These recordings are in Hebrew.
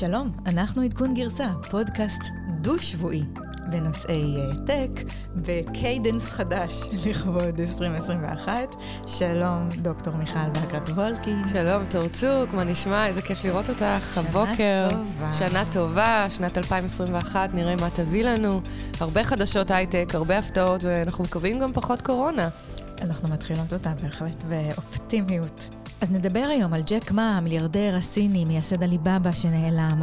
שלום, אנחנו עדכון גרסה, פודקאסט דו-שבועי בנושאי uh, טק, ב-cadence חדש לכבוד 2021. שלום, דוקטור מיכל בקרת וולקי. שלום, תור צוק, מה נשמע? איזה כיף לראות אותך שנה הבוקר. טובה. שנה טובה, שנת 2021, נראה מה תביא לנו. הרבה חדשות הייטק, הרבה הפתעות, ואנחנו מקווים גם פחות קורונה. אנחנו מתחילות אותה בהחלט באופטימיות. אז נדבר היום על ג'ק מא, המיליארדר הסיני, מייסד עליבאבא שנעלם.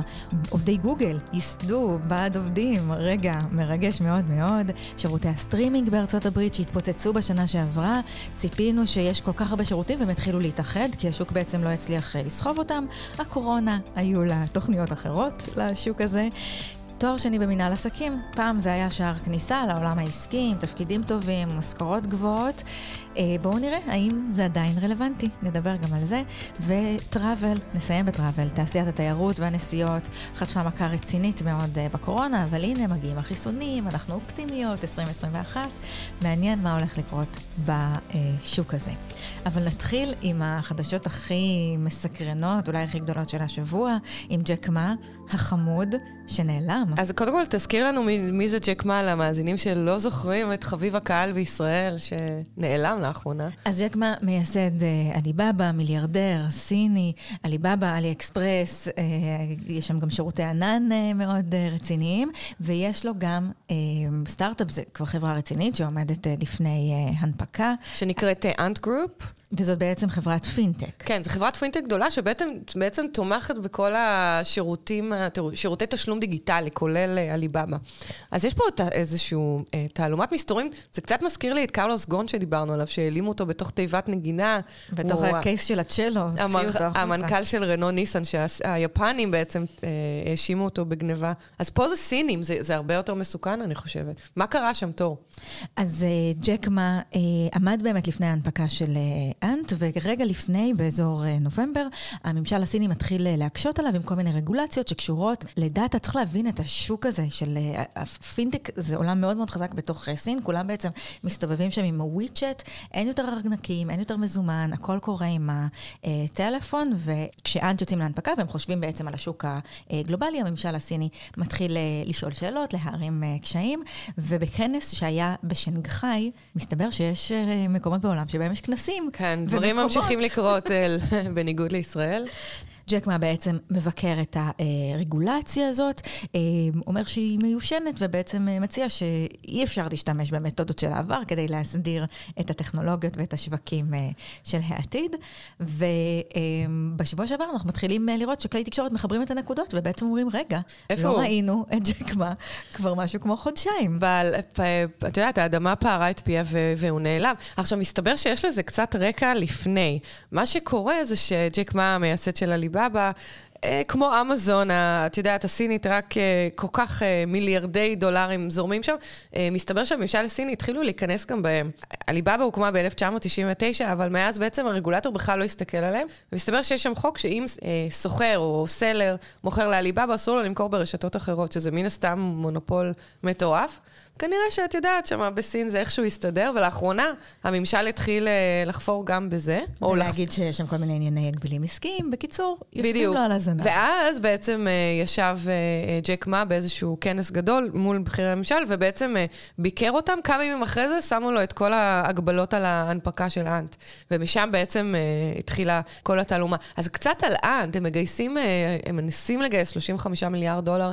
עובדי גוגל ייסדו ועד עובדים, רגע מרגש מאוד מאוד. שירותי הסטרימינג בארצות הברית שהתפוצצו בשנה שעברה, ציפינו שיש כל כך הרבה שירותים והם התחילו להתאחד, כי השוק בעצם לא הצליח אה, לסחוב אותם. הקורונה, היו לה תוכניות אחרות לשוק הזה. תואר שני במנהל עסקים, פעם זה היה שער כניסה לעולם העסקי, עם תפקידים טובים, משכורות גבוהות. אה, בואו נראה האם זה עדיין רלוונטי, נדבר גם על זה. וטראבל, נסיים בטראבל, תעשיית התיירות והנסיעות חטפה מכה רצינית מאוד אה, בקורונה, אבל הנה מגיעים החיסונים, אנחנו אופטימיות, 2021. מעניין מה הולך לקרות בשוק הזה. אבל נתחיל עם החדשות הכי מסקרנות, אולי הכי גדולות של השבוע, עם ג'ק מה, החמוד, שנעלם. אז קודם כל, תזכיר לנו מי, מי זה ג'ק מה למאזינים שלא זוכרים את חביב הקהל בישראל, שנעלם לאחרונה. אז ג'ק מא מייסד אה, עליבאבא, מיליארדר, סיני, עליבאבא, עלי אקספרס, אה, יש שם גם שירותי ענן אה, מאוד רציניים, ויש לו גם סטארט-אפ, זה כבר חברה רצינית שעומדת לפני הנפקה, שנקראת Ant Group. וזאת בעצם חברת פינטק. כן, זו חברת פינטק גדולה שבעצם בעצם תומכת בכל השירותים, שירותי תשלום דיגיטלי, כולל עליבאבא. אז יש פה איזשהו תעלומת מסתורים, זה קצת מזכיר לי את קרלוס גון שדיברנו עליו, שהעלימו אותו בתוך תיבת נגינה. בתוך הוא הקייס של הצ'לו, הוציאו המנ- אותו החוצה. המנכ"ל של רנו ניסן, שהיפנים בעצם אה, האשימו אותו בגניבה. אז פה זה סינים, זה, זה הרבה יותר מסוכן, אני חושבת. מה קרה שם, תור? אז אה, ג'ק מה אה, עמד באמת לפני ההנפקה של אה, אנט, ורגע לפני, באזור נובמבר, הממשל הסיני מתחיל להקשות עליו עם כל מיני רגולציות שקשורות לדאטה. צריך להבין את השוק הזה של הפינטק, זה עולם מאוד מאוד חזק בתוך סין, כולם בעצם מסתובבים שם עם הוויצ'ט, אין יותר ארנקים, אין יותר מזומן, הכל קורה עם הטלפון, וכשאנט יוצאים להנפקה והם חושבים בעצם על השוק הגלובלי, הממשל הסיני מתחיל לשאול שאלות, להערים קשיים, ובכנס שהיה בשנגחאי, מסתבר שיש אה, מקומות בעולם שבהם יש כנסים. כן, דברים ומקומות. ממשיכים לקרות אה, בניגוד לישראל. ג'ק מה בעצם מבקר את הרגולציה הזאת, אה, אומר שהיא מיושנת ובעצם מציע שאי אפשר להשתמש במתודות של העבר כדי להסדיר את הטכנולוגיות ואת השווקים אה, של העתיד. ובשבוע שעבר אנחנו מתחילים אה, לראות שכלי תקשורת מחברים את הנקודות ובעצם אומרים, רגע, איפה לא הוא?" ראינו את ג'ק מה כבר משהו כמו חודשיים. אבל את יודעת, האדמה פערה את פיה והוא נעלם. עכשיו, מסתבר שיש לזה קצת רקע לפני. מה שקורה זה שג'ק מה, המייסד של עליבאבא, אה, כמו אמזון, את יודעת, הסינית, רק אה, כל כך אה, מיליארדי דולרים זורמים שם, מסתבר שהממשל הסיני התחילו להיכנס גם בהם. עליבאבא הוקמה ב-1999, אבל מאז בעצם הרגולטור בכלל לא הסתכל עליהם, ומסתבר שיש שם חוק שאם סוחר או סלר מוכר לעליבאבא, אסור לו למכור ברשתות אחרות, שזה מן הסתם מונופול מטורף. כנראה שאת יודעת, שמה בסין זה איכשהו הסתדר, ולאחרונה הממשל התחיל אה, לחפור גם בזה. או לח- להגיד שיש שם כל מיני ענייני הגבלים עסקיים. בקיצור, יושבים. לו על הזנב. ואז בעצם אה, ישב אה, ג'ק מה באיזשהו כנס גדול מול בכירי הממשל, ובעצם ביקר אותם. כמה ימים אחרי זה שמו לו את כל ההגבלות על ההנפקה של אנט. ומשם בעצם התחילה כל התעלומה. אז קצת על אנט, הם מגייסים, הם מנסים לגייס 35 מיליארד דולר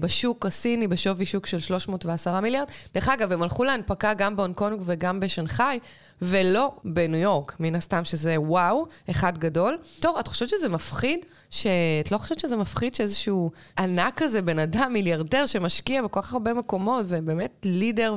בשוק הסיני, בשווי שוק של 310 מיליארד. דרך אגב, הם הלכו להנפקה גם בהונג קונג וגם בשנגחאי, ולא בניו יורק, מן הסתם שזה וואו, אחד גדול. טוב, את חושבת שזה מפחיד? שאת לא חושבת שזה מפחיד שאיזשהו ענק כזה, בן אדם, מיליארדר, שמשקיע בכל כך הרבה מקומות, ובאמת לידר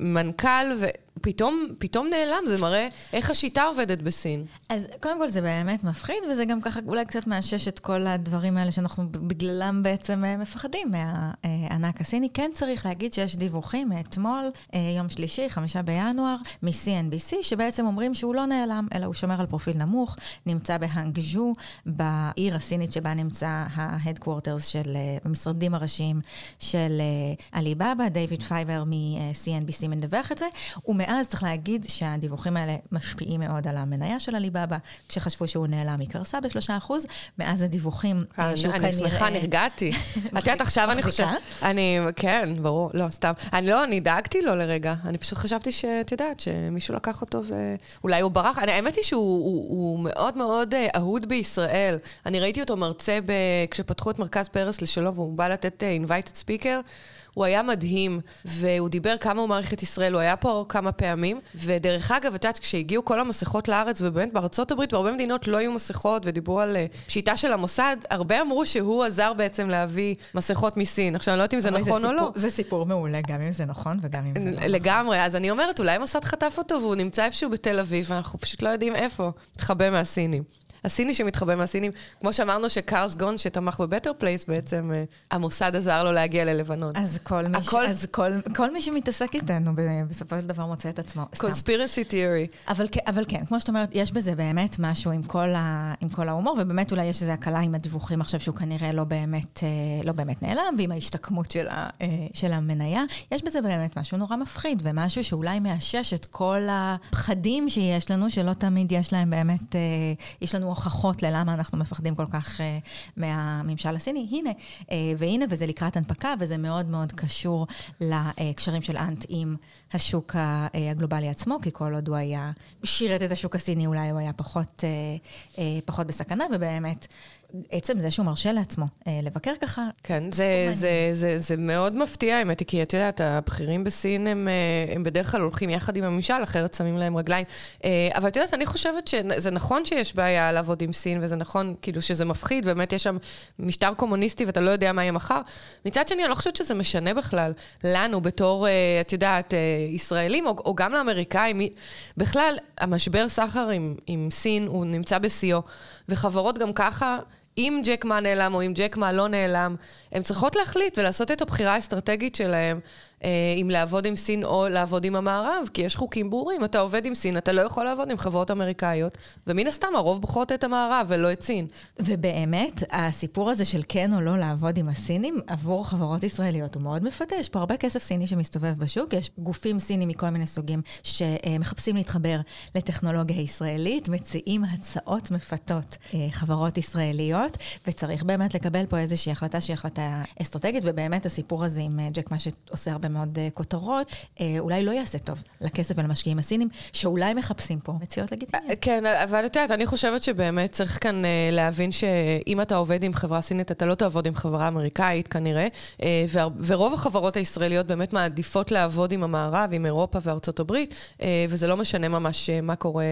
ומנכ"ל, ופתאום פתאום נעלם, זה מראה איך השיטה עובדת בסין. אז קודם כל זה באמת מפחיד, וזה גם ככה אולי קצת מאשש את כל הדברים האלה שאנחנו בגללם בעצם אה, מפחדים מהענק הסיני. כן צריך להגיד שיש דיווחים מאתמול, אה, יום שלישי, חמישה בינואר, מ-CNBC, שבעצם אומרים שהוא לא נעלם, אלא הוא שומר על פרופיל נמוך, נמצא בהאנגז'ו, בעיר הסינית הסינית שבה נמצא ה-headquarters של המשרדים הראשיים של עליבאבא, דיוויד פייבר מ-CNBC מדווח את זה, ומאז צריך להגיד שהדיווחים האלה משפיעים מאוד על המניה של עליבאבא, כשחשבו שהוא נעלם היא קרסה ב-3%, מאז הדיווחים שהוא כנראה... אני שמחה, נרגעתי. את יודעת, עכשיו אני חושבת... אני, כן, ברור, לא, סתם. אני לא, אני דאגתי לו לרגע. אני פשוט חשבתי שאת יודעת, שמישהו לקח אותו ואולי הוא ברח. אני, האמת היא שהוא הוא, הוא מאוד מאוד אה, אהוד בישראל. אני ראיתי אותו מרצה ב... כשפתחו את מרכז פרס לשלום, והוא בא לתת uh, invited speaker. הוא היה מדהים, והוא דיבר כמה הוא מעריך את ישראל, הוא היה פה כמה פעמים. ודרך אגב, את יודעת, כשהגיעו כל המסכות לארץ, ובאמת בארצות הברית, בהרבה מדינות לא היו מסכות, ודיברו על אה, פשיטה של המוסד, הרבה אמרו שהוא עזר בעצם להביא מסכות מסין. עכשיו, אני לא יודעת אם זה נכון זה או סיפור, לא. זה סיפור מעולה, גם אם זה נכון וגם אם זה לא נכון. לגמרי, אז אני אומרת, אולי מוסד חטף אותו והוא נמצא איפשהו בתל אביב, ואנחנו פשוט לא יודעים איפה. מתחבא מהסינים. הסיני שמתחבא מהסינים. כמו שאמרנו שקארלס גון, שתמך בבטר פלייס, בעצם אה, המוסד עזר לו להגיע ללבנון. אז כל מי, הכל... ש... אז כל, כל מי שמתעסק איתנו בסופו של דבר מוצא את עצמו. Conspiracy theory. אבל, אבל כן, כמו שאת אומרת, יש בזה באמת משהו עם כל, ה, עם כל ההומור, ובאמת אולי יש איזו הקלה עם הדיווחים עכשיו שהוא כנראה לא באמת, אה, לא באמת נעלם, ועם ההשתקמות של, ה, אה, של המניה. יש בזה באמת משהו נורא מפחיד, ומשהו שאולי מאשש את כל הפחדים שיש לנו, שלא תמיד יש להם באמת, יש לנו הוכחות ללמה אנחנו מפחדים כל כך uh, מהממשל הסיני. הנה, uh, והנה, וזה לקראת הנפקה, וזה מאוד מאוד קשור לקשרים של אנט עם השוק הגלובלי עצמו, כי כל עוד הוא היה, שירת את השוק הסיני, אולי הוא היה פחות, פחות בסכנה, ובאמת... עצם זה שהוא מרשה לעצמו אה, לבקר ככה. כן, זה, זה, זה, זה מאוד מפתיע, האמת היא, כי את יודעת, הבכירים בסין הם, אה, הם בדרך כלל הולכים יחד עם הממשל, אחרת שמים להם רגליים. אה, אבל את יודעת, אני חושבת שזה נכון שיש בעיה לעבוד עם סין, וזה נכון, כאילו, שזה מפחיד, באמת יש שם משטר קומוניסטי ואתה לא יודע מה יהיה מחר. מצד שני, אני לא חושבת שזה משנה בכלל לנו, בתור, את יודעת, ישראלים, או, או גם לאמריקאים. בכלל, המשבר סחר עם, עם סין, הוא נמצא בשיאו, וחברות גם ככה... אם ג'ק מה נעלם או אם ג'ק מה לא נעלם, הן צריכות להחליט ולעשות את הבחירה האסטרטגית שלהן. אה, אם לעבוד עם סין או לעבוד עם המערב, כי יש חוקים ברורים. אתה עובד עם סין, אתה לא יכול לעבוד עם חברות אמריקאיות, ומן הסתם הרוב בוחרות את המערב ולא את סין. ובאמת, הסיפור הזה של כן או לא לעבוד עם הסינים, עבור חברות ישראליות הוא מאוד מפתה. יש פה הרבה כסף סיני שמסתובב בשוק, יש גופים סינים מכל מיני סוגים שמחפשים להתחבר לטכנולוגיה ישראלית, מציעים הצעות מפתות אה, חברות ישראליות, וצריך באמת לקבל פה איזושהי החלטה שהיא החלטה אסטרטגית, ובאמת הסיפור הזה עם אה, ג'ק מה שעושה הרבה מאוד uh, כותרות, uh, אולי לא יעשה טוב לכסף ולמשקיעים הסינים, שאולי מחפשים פה מציאות לגיטימיות. אה, כן, אבל את יודעת, אני חושבת שבאמת צריך כאן להבין שאם אתה עובד עם חברה סינית, אתה לא תעבוד עם חברה אמריקאית כנראה, ורוב החברות הישראליות באמת מעדיפות לעבוד עם המערב, עם אירופה וארצות הברית, וזה לא משנה ממש מה קורה,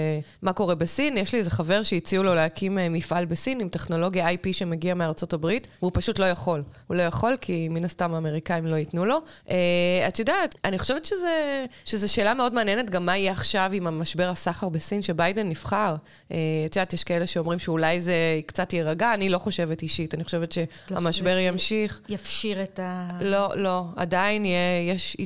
מה קורה בסין. יש לי איזה חבר שהציעו לו להקים מפעל בסין עם טכנולוגיה IP שמגיע מארצות הברית, והוא פשוט לא יכול. הוא לא יכול כי מן הסתם האמריקאים לא ייתנו לו. Uh, את יודעת, אני חושבת שזו שאלה מאוד מעניינת, גם מה יהיה עכשיו עם המשבר הסחר בסין, שביידן נבחר. אה, את יודעת, יש כאלה שאומרים שאולי זה קצת יירגע, אני לא חושבת אישית, אני חושבת שהמשבר ימשיך. יפשיר את ה... לא, לא, עדיין יהיה, יש,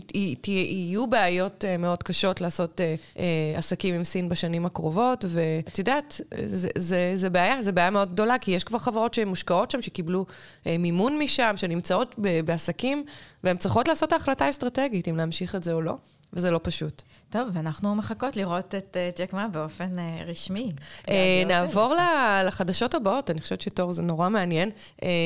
יהיו בעיות אה, מאוד קשות לעשות אה, עסקים עם סין בשנים הקרובות, ואת יודעת, זה, זה, זה בעיה, זה בעיה מאוד גדולה, כי יש כבר חברות שהן מושקעות שם, שקיבלו מימון משם, שנמצאות בעסקים. והן צריכות לעשות ההחלטה האסטרטגית, אם להמשיך את זה או לא. וזה לא פשוט. טוב, ואנחנו מחכות לראות את uh, ג'ק מה באופן uh, רשמי. Uh, נעבור לחדשות הבאות, אני חושבת שתור זה נורא מעניין.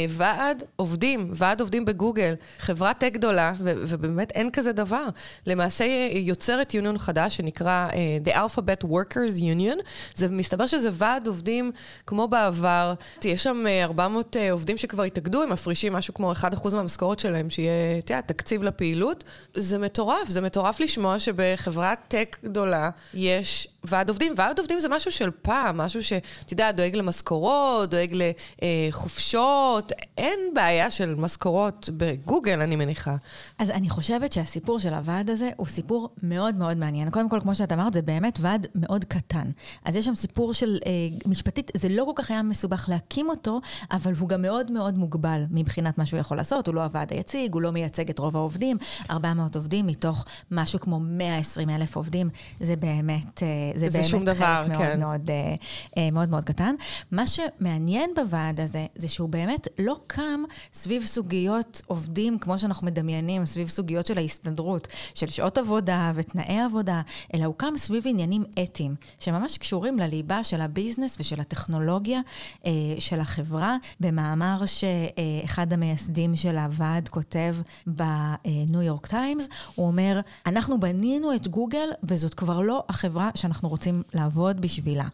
ועד עובדים, ועד עובדים בגוגל, חברת טק גדולה, ובאמת אין כזה דבר. למעשה יוצרת יוניון חדש שנקרא The Alphabet Workers Union. זה מסתבר שזה ועד עובדים כמו בעבר. יש שם 400 uh, עובדים שכבר התאגדו, הם מפרישים משהו כמו 1% מהמשכורת שלהם, שיהיה, אתה יודע, תקציב לפעילות. זה מטורף, זה מטורף לשמוע שבחברת טק גדולה יש ועד עובדים. ועד עובדים זה משהו של פעם, משהו שאתה יודע, דואג למשכורות, דואג לחופשות. אין בעיה של משכורות בגוגל, אני מניחה. אז אני חושבת שהסיפור של הוועד הזה הוא סיפור מאוד מאוד מעניין. קודם כל, כמו שאת אמרת, זה באמת ועד מאוד קטן. אז יש שם סיפור של אה, משפטית, זה לא כל כך היה מסובך להקים אותו, אבל הוא גם מאוד מאוד מוגבל מבחינת מה שהוא יכול לעשות. הוא לא הוועד היציג, הוא לא מייצג את רוב העובדים. 400 עובדים מתוך משהו כמו 120 אלף עובדים, זה באמת... אה, זה, זה באמת שום דבר, חלק כן. מאוד, מאוד, אה, אה, מאוד מאוד קטן. מה שמעניין בוועד הזה, זה שהוא באמת לא קם סביב סוגיות עובדים, כמו שאנחנו מדמיינים, סביב סוגיות של ההסתדרות, של שעות עבודה ותנאי עבודה, אלא הוא קם סביב עניינים אתיים, שממש קשורים לליבה של ה-business ושל הטכנולוגיה אה, של החברה. במאמר שאחד המייסדים של הוועד כותב בניו יורק טיימס, הוא אומר, אנחנו בנינו את גוגל, וזאת כבר לא החברה שאנחנו רוצים לעבוד בשבילה.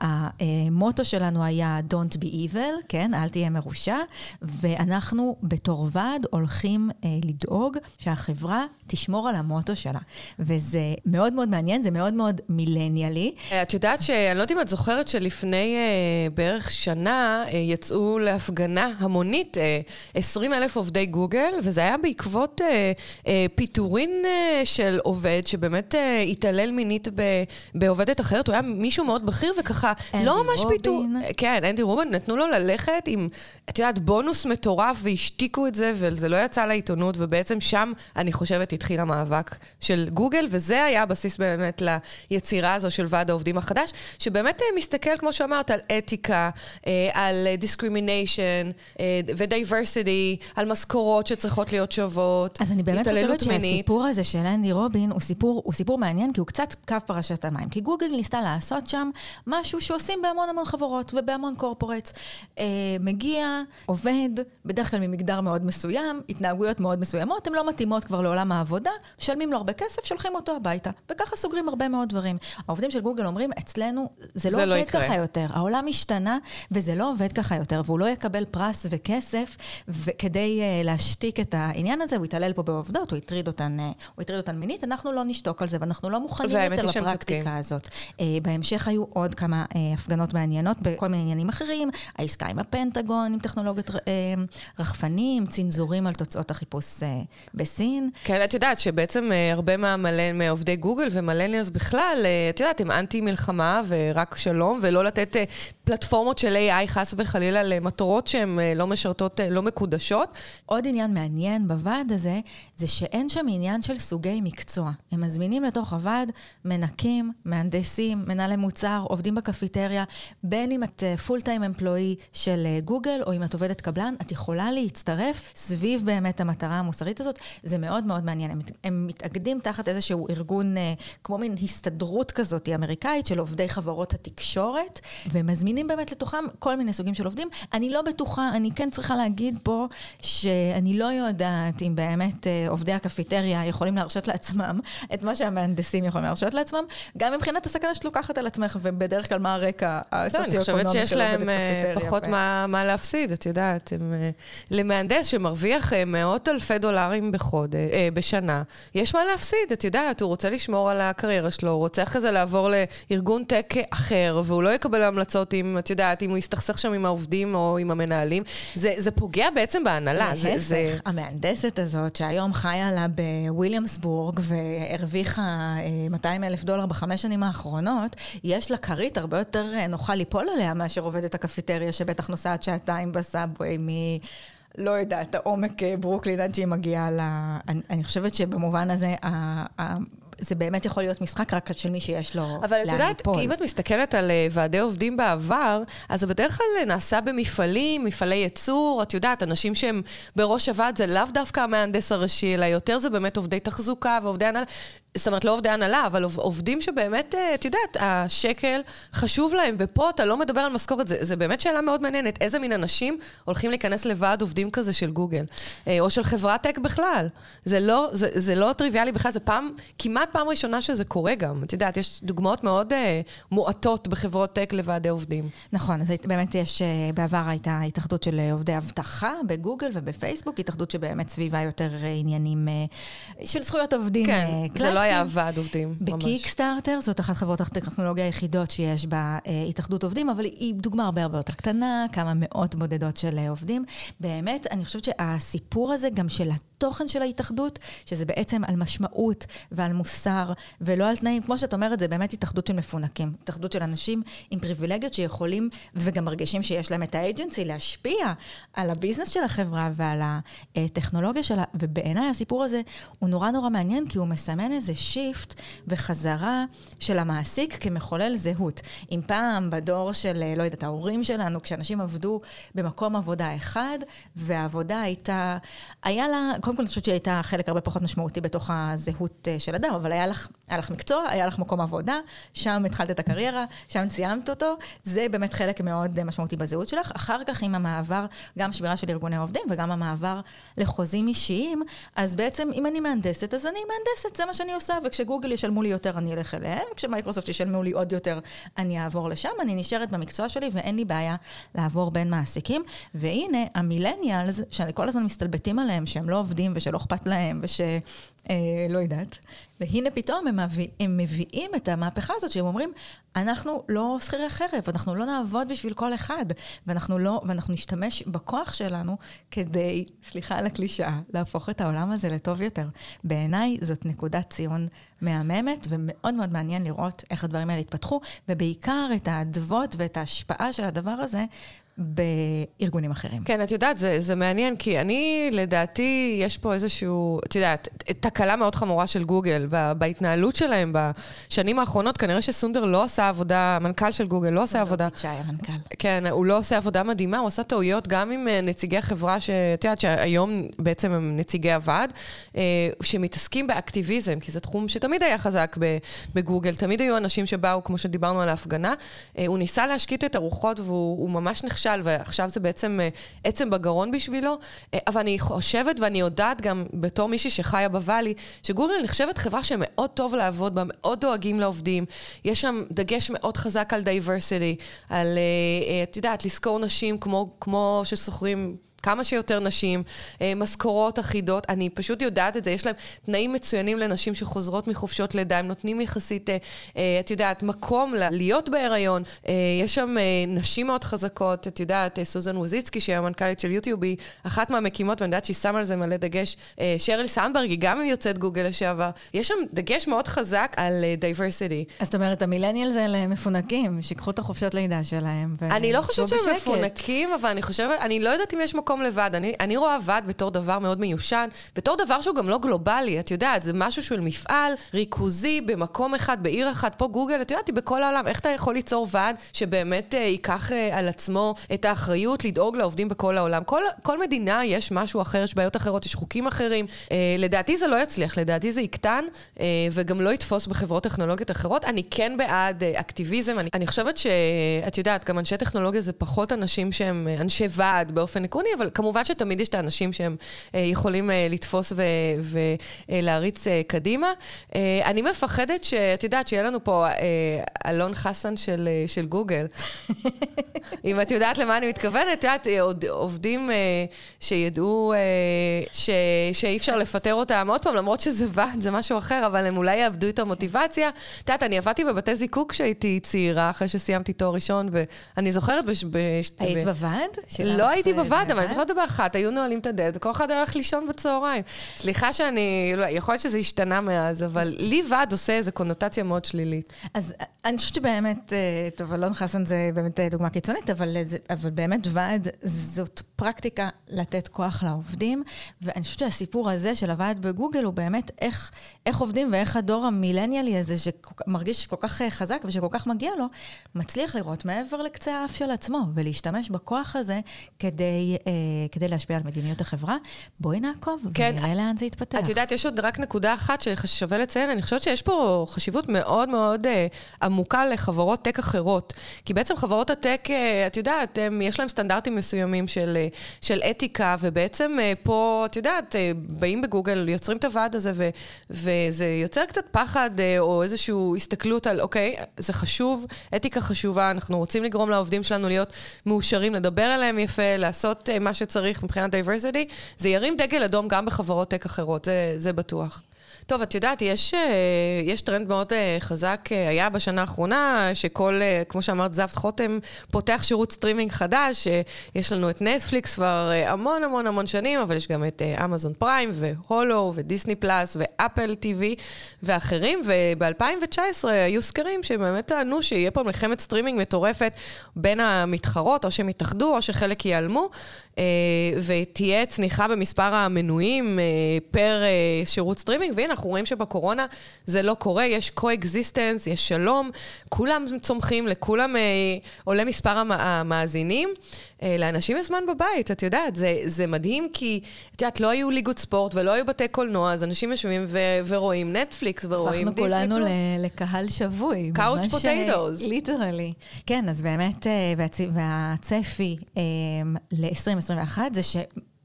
המוטו שלנו היה Don't be evil, כן, אל תהיה מרושע, ואנחנו בתור ועד הולכים אה, לדאוג שהחברה תשמור על המוטו שלה. וזה מאוד מאוד מעניין, זה מאוד מאוד מילניאלי. את יודעת שאני לא יודעת אם את זוכרת שלפני אה, בערך שנה אה, יצאו להפגנה המונית אה, 20 אלף עובדי גוגל, וזה היה בעקבות אה, אה, פיטורין אה, של עובד שבאמת אה, התעלל מינית ב, בעובדת אחרת. הוא היה מישהו מאוד בכיר וככה, לא ממש. רובין. כן, אנדי רובין, נתנו לו ללכת עם, את יודעת, בונוס מטורף והשתיקו את זה, וזה לא יצא לעיתונות, ובעצם שם, אני חושבת, התחיל המאבק של גוגל, וזה היה הבסיס באמת ליצירה הזו של ועד העובדים החדש, שבאמת אה, מסתכל, כמו שאמרת, על אתיקה, אה, על discrimination ו-diversity, על משכורות שצריכות להיות שוות, אז אני באמת התעללות חושבת מינית. שהסיפור הזה של אנדי רובין הוא סיפור, הוא סיפור מעניין, כי הוא קצת קו פרשת המים. כי גוגל ניסתה לעשות שם משהו שעושים בהמון המון חברות ובהמון קורפורטס. אה, מגיע, עובד, בדרך כלל ממגדר מאוד מסוים, התנהגויות מאוד מסוימות, הן לא מתאימות כבר לעולם העבודה, משלמים לו הרבה כסף, שולחים אותו הביתה. וככה סוגרים הרבה מאוד דברים. העובדים של גוגל אומרים, אצלנו זה לא זה לא עובד יקרה." ככה יותר. העולם השתנה, וזה לא עובד ככה יותר, והוא לא יקבל פרס וכסף, וכדי uh, להשתיק את העניין הזה, הוא התעלל פה בעובדות, הוא הטריד אותן, uh, הוא הטריד אותן מינית, אנחנו לא נשתוק על זה, ואנחנו לא מוכנים יותר לפרקטיקה צודקים. הזאת. Uh, בהמשך היו עוד כמה uh, הפגנות מעניינות בכל מיני עניינים אחרים, העסקה עם הפנטגון, עם טכנולוגיות uh, רחפנים, צנזורים על תוצאות החיפוש בסין. כן, את יודעת שבעצם אה, הרבה מהמלא, מעובדי גוגל ומלניאלס בכלל, אה, את יודעת, הם אנטי מלחמה ורק שלום, ולא לתת אה, פלטפורמות של AI חס וחלילה למטרות שהן אה, לא משרתות, אה, לא מקודשות. עוד עניין מעניין בוועד הזה, זה שאין שם עניין של סוגי מקצוע. הם מזמינים לתוך הוועד מנקים, מהנדסים, מנהלי מוצר, עובדים בקפיטריה, בין אם את פול טיים אמפלואי של אה, גוגל, או אם את עובדת קבלן, את יכולה להצטרף סביב באמת המטרה המוסרית הזאת. זה מאוד מאוד מעניין. הם, הם מתאגדים תחת איזשהו ארגון, אה, כמו מין הסתדרות כזאת אמריקאית של עובדי חברות התקשורת, ומזמינים באמת לתוכם כל מיני סוגים של עובדים. אני לא בטוחה, אני כן צריכה להגיד פה, שאני לא יודעת אם באמת אה, עובדי הקפיטריה יכולים להרשות לעצמם את מה שהמהנדסים יכולים להרשות לעצמם, גם מבחינת הסכנה שאת לוקחת על עצמך, ובדרך כלל מה הרקע לא, אני חושבת הסוציו-אקונומי שיש להם אה. פחות ו- מה, מה להפסיד, את יודעת. הם, אה, למהנדס שמרוויח אה, מאות אלפי דולרים בחוד, אה, בשנה, יש מה להפסיד, את יודעת, הוא רוצה לשמור על הקריירה שלו, הוא רוצה אחרי זה לעבור לארגון טק אחר, והוא לא יקבל המלצות אם, את יודעת, אם הוא יסתכסך שם עם העובדים או עם המנהלים. זה, זה פוגע בעצם בהנהלה. זה, זה... להפך, המהנדסת הזאת, שהיום חיה לה בוויליאמסבורג והרוויחה אה, 200 אלף דולר בחמש שנים האחרונות, יש לה כרית הרבה יותר אה, נוחה ליפול עליה מאשר עובדת הקפיטריה, שבטח נוסעת שעתיים בסאבווי מ... לא יודעת, העומק אה, ברוקלין עד שהיא מגיעה ל... אני, אני חושבת שבמובן הזה, ה, ה, זה באמת יכול להיות משחק רק של מי שיש לו אבל את לאן יודעת, ליפול. אם את מסתכלת על אה, ועדי עובדים בעבר, אז זה בדרך כלל נעשה במפעלים, מפעלי ייצור, את יודעת, אנשים שהם בראש הוועד זה לאו דווקא המהנדס הראשי, אלא יותר זה באמת עובדי תחזוקה ועובדי הנהלה. זאת אומרת, לא עובדי הנהלה, אבל עוב- עובדים שבאמת, אה, את יודעת, השקל חשוב להם, ופה אתה לא מדבר על משכורת, זה, זה באמת שאלה מאוד מעניינת. איזה מין אנשים הולכים להיכנס לוועד עובדים כזה של גוגל, אה, או של חברת טק בכלל. זה לא, זה, זה לא טריוויאלי בכלל, זה פעם, כמעט פעם ראשונה שזה קורה גם. את יודעת, יש דוגמאות מאוד אה, מועטות בחברות טק לוועדי עובדים. נכון, אז באמת יש, בעבר הייתה התאחדות של עובדי אבטחה בגוגל ובפייסבוק, התאחדות שבאמת סביבה יותר עניינים של זכויות עובדים כן, זה. לא היה ועד עובדים, ממש. בקיקסטארטר, זאת אחת חברות הטכנולוגיה היחידות שיש בה אה, התאחדות עובדים, אבל היא דוגמה הרבה הרבה יותר קטנה, כמה מאות בודדות של אה, עובדים. באמת, אני חושבת שהסיפור הזה גם של התוכן של ההתאחדות, שזה בעצם על משמעות ועל מוסר, ולא על תנאים. כמו שאת אומרת, זה באמת התאחדות של מפונקים. התאחדות של אנשים עם פריבילגיות שיכולים, וגם מרגישים שיש להם את ה-agency להשפיע על ה-business של החברה ועל הטכנולוגיה שלה. ובעיניי הסיפור הזה הוא נורא נורא מעניין, כי הוא מסמן איזה shift וחזרה של המעסיק כמחולל זהות. אם פעם בדור של, לא יודעת, ההורים שלנו, כשאנשים עבדו במקום עבודה אחד, והעבודה הייתה, היה לה, קודם כל אני חושבת שהיא הייתה חלק הרבה פחות משמעותי בתוך הזהות אה, של אדם, אבל היה לך, היה לך מקצוע, היה לך מקום עבודה, שם התחלת את הקריירה, שם סיימת אותו, זה באמת חלק מאוד אה, משמעותי בזהות שלך. אחר כך עם המעבר, גם שבירה של ארגוני עובדים וגם המעבר לחוזים אישיים, אז בעצם אם אני מהנדסת, אז אני מהנדסת, זה מה שאני עושה, וכשגוגל ישלמו לי יותר אני אלך אליהם, וכשמייקרוסופט ישלמו לי עוד יותר אני אעבור לשם, אני נשארת במקצוע שלי ואין לי בעיה לעבור בין מעסיקים. והנה, המילניאלס, שאני כל הזמן מסתלבטים עליהם, שהם לא עובדים ושלא אכפת להם וש... אה, לא יודעת. והנה פתאום הם, מביא, הם מביאים את המהפכה הזאת, שהם אומרים, אנחנו לא שכירי חרב, אנחנו לא נעבוד בשביל כל אחד, ואנחנו, לא, ואנחנו נשתמש בכוח שלנו כדי, סליחה על הקלישאה, להפוך את העולם הזה לטוב יותר. בעיניי זאת נקודת ציון מהממת, ומאוד מאוד מעניין לראות איך הדברים האלה התפתחו, ובעיקר את האדוות ואת ההשפעה של הדבר הזה בארגונים אחרים. כן, את יודעת, זה, זה מעניין, כי אני, לדעתי, יש פה איזשהו, את יודעת, תקלה מאוד חמורה של גוגל בהתנהלות שלהם בשנים האחרונות. כנראה שסונדר לא עשה עבודה, המנכ"ל של גוגל לא עושה עבודה... סונדר פיצ'אי המנכ"ל. כן, הוא לא עושה עבודה מדהימה, הוא עשה טעויות גם עם אה, נציגי החברה, שאת יודעת, שהיום בעצם הם נציגי הוועד, אה, שמתעסקים באקטיביזם, כי זה תחום שתמיד היה חזק בגוגל, תמיד היו אנשים שבאו, כמו שדיברנו על ההפגנה. אה, הוא ניסה להשקיט את הרוחות והוא ממש נחשב. נכשל, ועכשיו זה בעצם אה, עצם בגרון בשבילו. אה, אבל אני חושבת, ואני יודעת גם בתור מישהי שחיה בוואלי, שגוגל נחשבת חברה שמאוד טוב לעבוד בה, מאוד דואגים לעובדים. יש שם דגש מאוד חזק על diversity, על, אה, את יודעת, לזכור נשים כמו, כמו ששוכרים כמה שיותר נשים, אה, משכורות אחידות, אני פשוט יודעת את זה, יש להם תנאים מצוינים לנשים שחוזרות מחופשות לידה, הם נותנים יחסית, אה, אה, את יודעת, מקום להיות בהיריון, יש שם נשים מאוד חזקות, את יודעת, סוזן ווז'יצקי, שהיא המנכ"לית של יוטיוב, היא אחת מהמקימות, ואני יודעת שהיא שמה על זה מלא דגש. שריל סנדברג היא גם יוצאת גוגל לשעבר. יש שם דגש מאוד חזק על diversity. אז זאת אומרת, המילניאל זה למפונקים, שיקחו את החופשות לידה שלהם. אני לא חושבת שהם מפונקים, אבל אני חושבת, אני לא יודעת אם יש מקום מקום לבד. אני, אני רואה ועד בתור דבר מאוד מיושן, בתור דבר שהוא גם לא גלובלי, את יודעת, זה משהו של מפעל ריכוזי במקום אחד, בעיר אחת. פה גוגל, את יודעת, היא בכל העולם. איך אתה יכול ליצור ועד שבאמת אה, ייקח אה, על עצמו את האחריות לדאוג לעובדים בכל העולם? כל, כל מדינה יש משהו אחר, יש בעיות אחרות, יש חוקים אחרים. אה, לדעתי זה לא יצליח, לדעתי זה יקטן, אה, וגם לא יתפוס בחברות טכנולוגיות אחרות. אני כן בעד אה, אקטיביזם. אני, אני חושבת שאת יודעת, גם אנשי טכנולוגיה זה פחות אנשים שהם אה, אנשי ועד באופן עקרוני, אבל אבל כמובן שתמיד יש את האנשים שהם אה, יכולים אה, לתפוס ולהריץ אה, קדימה. אני מפחדת שאת יודעת, שיהיה לנו פה אלון חסן של, של גוגל. אם את יודעת למה אני מתכוונת, את יודעת, עובדים שידעו ש, שאי אפשר לפטר אותם, עוד פעם, למרות שזה ועד, זה משהו אחר, אבל הם אולי יאבדו את המוטיבציה. את יודעת, אני עבדתי בבתי זיקוק כשהייתי צעירה, אחרי שסיימתי תור ראשון, ואני זוכרת... בש, בש, היית. בוועד? לא הייתי בוועד, אבל אני זוכרת באחת, היו נועלים את הדלת, וכל אחד הולך לישון בצהריים. סליחה שאני, לא, יכול להיות שזה השתנה מאז, אבל לי ועד עושה איזו קונוטציה מאוד שלילית. אז אני חושבת שבאמת, אה, טוב, אלון חסן זה באמת אה, דוגמה קיצונית, אבל, אבל באמת ועד זאת פרקטיקה לתת כוח לעובדים, ואני חושבת שהסיפור הזה של הוועד בגוגל הוא באמת איך, איך עובדים ואיך הדור המילניאלי הזה, שמרגיש כל כך אה, חזק ושכל כך מגיע לו, מצליח לראות מעבר לקצה האף של עצמו, ולהשתמש בכוח הזה כדי... כדי להשפיע על מדיניות החברה. בואי נעקוב כן, ונראה לאן זה יתפתח. את יודעת, יש עוד רק נקודה אחת ששווה לציין, אני חושבת שיש פה חשיבות מאוד מאוד אה, עמוקה לחברות טק אחרות. כי בעצם חברות הטק, אה, את יודעת, הם, יש להם סטנדרטים מסוימים של, אה, של אתיקה, ובעצם אה, פה, את יודעת, אה, באים בגוגל, יוצרים את הוועד הזה, ו, וזה יוצר קצת פחד אה, או איזושהי הסתכלות על, אוקיי, זה חשוב, אתיקה חשובה, אנחנו רוצים לגרום לעובדים שלנו להיות מאושרים, לדבר עליהם יפה, לעשות מה שצריך מבחינת diversity, זה ירים דגל אדום גם בחברות טק אחרות, זה, זה בטוח. טוב, את יודעת, יש, אה, יש טרנד מאוד אה, חזק, אה, היה בשנה האחרונה, שכל, כמו שאמרת, זב חוטם פותח שירות סטרימינג חדש. יש לנו את נטפליקס כבר המון המון המון שנים, אבל יש גם את אמזון פריים, והולו, ודיסני פלאס, ואפל טיווי, ואחרים. וב-2019 היו סקרים שבאמת טענו שיהיה פה מלחמת סטרימינג מטורפת בין המתחרות, או שהם יתאחדו, או שחלק ייעלמו. ותהיה צניחה במספר המנויים per שירות סטרימינג, והנה, אנחנו רואים שבקורונה זה לא קורה, יש co-existence, יש שלום, כולם צומחים, לכולם אה, עולה מספר המאזינים. אה, לאנשים יש זמן בבית, את יודעת, זה, זה מדהים כי, את יודעת, לא היו ליגות ספורט ולא היו בתי קולנוע, אז אנשים יושבים ו- ורואים נטפליקס ורואים דיסני פלוס. הפכנו כולנו לקהל שבוי. Couch potatoes. Literally. כן, אז באמת, אה, והצפי ל-2021 זה ש...